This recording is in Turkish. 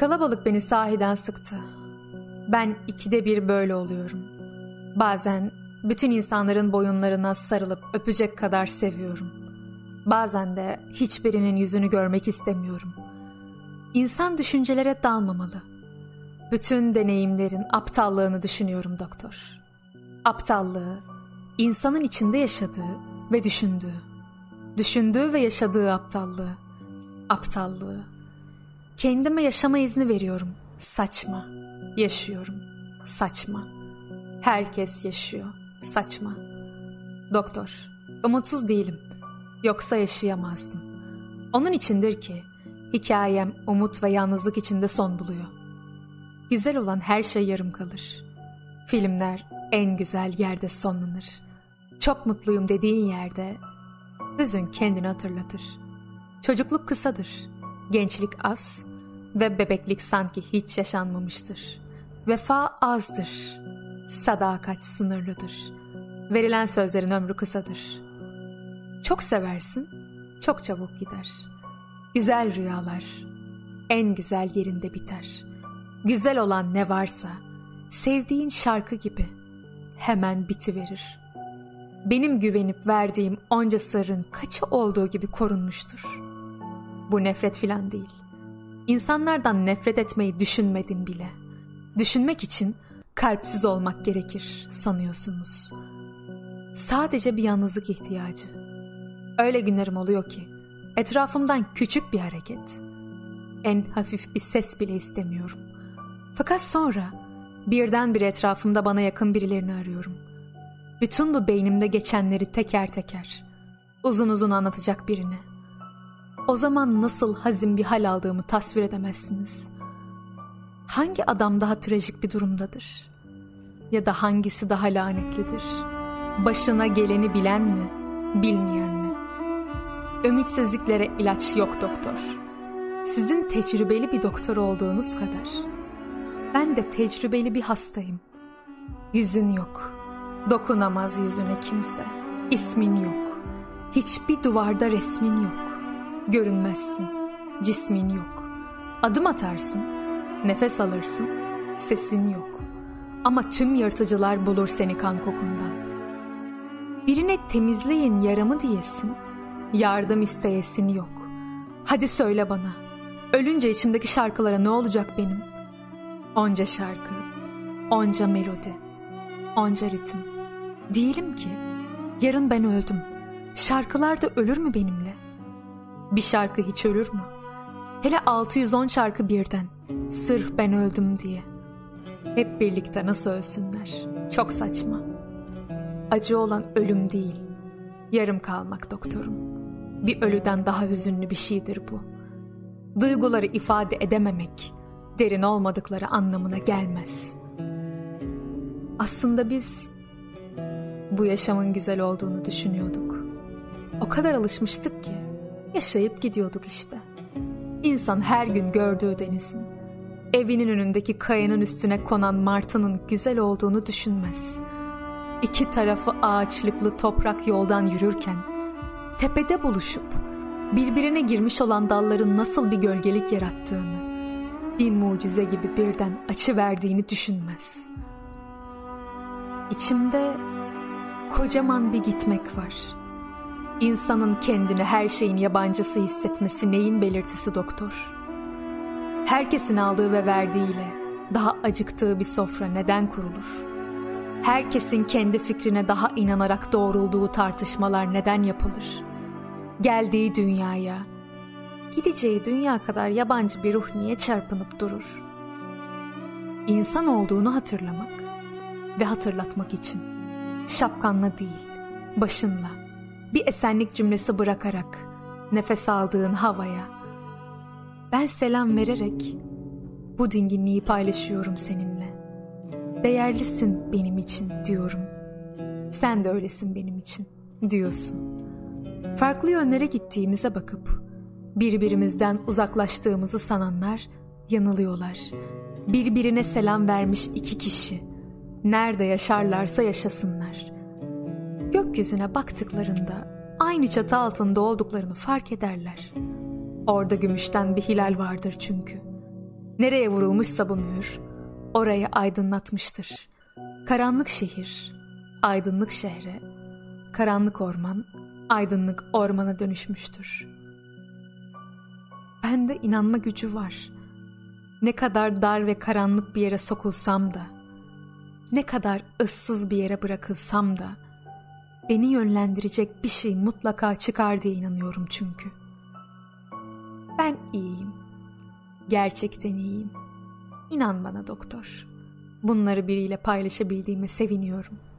Kalabalık beni sahiden sıktı. Ben ikide bir böyle oluyorum. Bazen bütün insanların boyunlarına sarılıp öpecek kadar seviyorum. Bazen de hiçbirinin yüzünü görmek istemiyorum. İnsan düşüncelere dalmamalı. Bütün deneyimlerin aptallığını düşünüyorum doktor. Aptallığı, insanın içinde yaşadığı ve düşündüğü. Düşündüğü ve yaşadığı aptallığı. Aptallığı. Kendime yaşama izni veriyorum. Saçma. Yaşıyorum. Saçma. Herkes yaşıyor. Saçma. Doktor, umutsuz değilim. Yoksa yaşayamazdım. Onun içindir ki hikayem umut ve yalnızlık içinde son buluyor. Güzel olan her şey yarım kalır. Filmler en güzel yerde sonlanır. Çok mutluyum dediğin yerde hüzün kendini hatırlatır. Çocukluk kısadır. Gençlik az, ve bebeklik sanki hiç yaşanmamıştır. Vefa azdır. Sadakat sınırlıdır. Verilen sözlerin ömrü kısadır. Çok seversin, çok çabuk gider. Güzel rüyalar en güzel yerinde biter. Güzel olan ne varsa sevdiğin şarkı gibi hemen bitiverir. Benim güvenip verdiğim onca sırrın kaçı olduğu gibi korunmuştur. Bu nefret filan değil. İnsanlardan nefret etmeyi düşünmedin bile. Düşünmek için kalpsiz olmak gerekir sanıyorsunuz. Sadece bir yalnızlık ihtiyacı. Öyle günlerim oluyor ki etrafımdan küçük bir hareket. En hafif bir ses bile istemiyorum. Fakat sonra birden bir etrafımda bana yakın birilerini arıyorum. Bütün bu beynimde geçenleri teker teker, uzun uzun anlatacak birini. O zaman nasıl hazin bir hal aldığımı tasvir edemezsiniz. Hangi adam daha trajik bir durumdadır? Ya da hangisi daha lanetlidir? Başına geleni bilen mi, bilmeyen mi? Ümitsizliklere ilaç yok doktor. Sizin tecrübeli bir doktor olduğunuz kadar. Ben de tecrübeli bir hastayım. Yüzün yok. Dokunamaz yüzüne kimse. İsmin yok. Hiçbir duvarda resmin yok. Görünmezsin, cismin yok. Adım atarsın, nefes alırsın, sesin yok. Ama tüm yırtıcılar bulur seni kan kokundan. Birine temizleyin yaramı diyesin, yardım isteyesin yok. Hadi söyle bana, ölünce içimdeki şarkılara ne olacak benim? Onca şarkı, onca melodi, onca ritim. Değilim ki, yarın ben öldüm. Şarkılar da ölür mü benimle?'' Bir şarkı hiç ölür mü? Hele 610 şarkı birden. Sırf ben öldüm diye. Hep birlikte nasıl ölsünler? Çok saçma. Acı olan ölüm değil. Yarım kalmak doktorum. Bir ölüden daha hüzünlü bir şeydir bu. Duyguları ifade edememek, derin olmadıkları anlamına gelmez. Aslında biz bu yaşamın güzel olduğunu düşünüyorduk. O kadar alışmıştık ki Yaşayıp gidiyorduk işte. İnsan her gün gördüğü denizin, evinin önündeki kayanın üstüne konan martının güzel olduğunu düşünmez. İki tarafı ağaçlıklı toprak yoldan yürürken, tepede buluşup birbirine girmiş olan dalların nasıl bir gölgelik yarattığını, bir mucize gibi birden açı verdiğini düşünmez. İçimde kocaman bir gitmek var.'' İnsanın kendini her şeyin yabancısı hissetmesi neyin belirtisi doktor? Herkesin aldığı ve verdiğiyle daha acıktığı bir sofra neden kurulur? Herkesin kendi fikrine daha inanarak doğrulduğu tartışmalar neden yapılır? Geldiği dünyaya, gideceği dünya kadar yabancı bir ruh niye çarpınıp durur? İnsan olduğunu hatırlamak ve hatırlatmak için şapkanla değil, başınla, bir esenlik cümlesi bırakarak nefes aldığın havaya ben selam vererek bu dinginliği paylaşıyorum seninle. Değerlisin benim için diyorum. Sen de öylesin benim için diyorsun. Farklı yönlere gittiğimize bakıp birbirimizden uzaklaştığımızı sananlar yanılıyorlar. Birbirine selam vermiş iki kişi nerede yaşarlarsa yaşasınlar. Gökyüzüne baktıklarında aynı çatı altında olduklarını fark ederler. Orada gümüşten bir hilal vardır çünkü. Nereye vurulmuşsa bu mühür, orayı aydınlatmıştır. Karanlık şehir, aydınlık şehre, karanlık orman, aydınlık ormana dönüşmüştür. Bende inanma gücü var. Ne kadar dar ve karanlık bir yere sokulsam da, ne kadar ıssız bir yere bırakılsam da, beni yönlendirecek bir şey mutlaka çıkar diye inanıyorum çünkü. Ben iyiyim. Gerçekten iyiyim. İnan bana doktor. Bunları biriyle paylaşabildiğime seviniyorum.''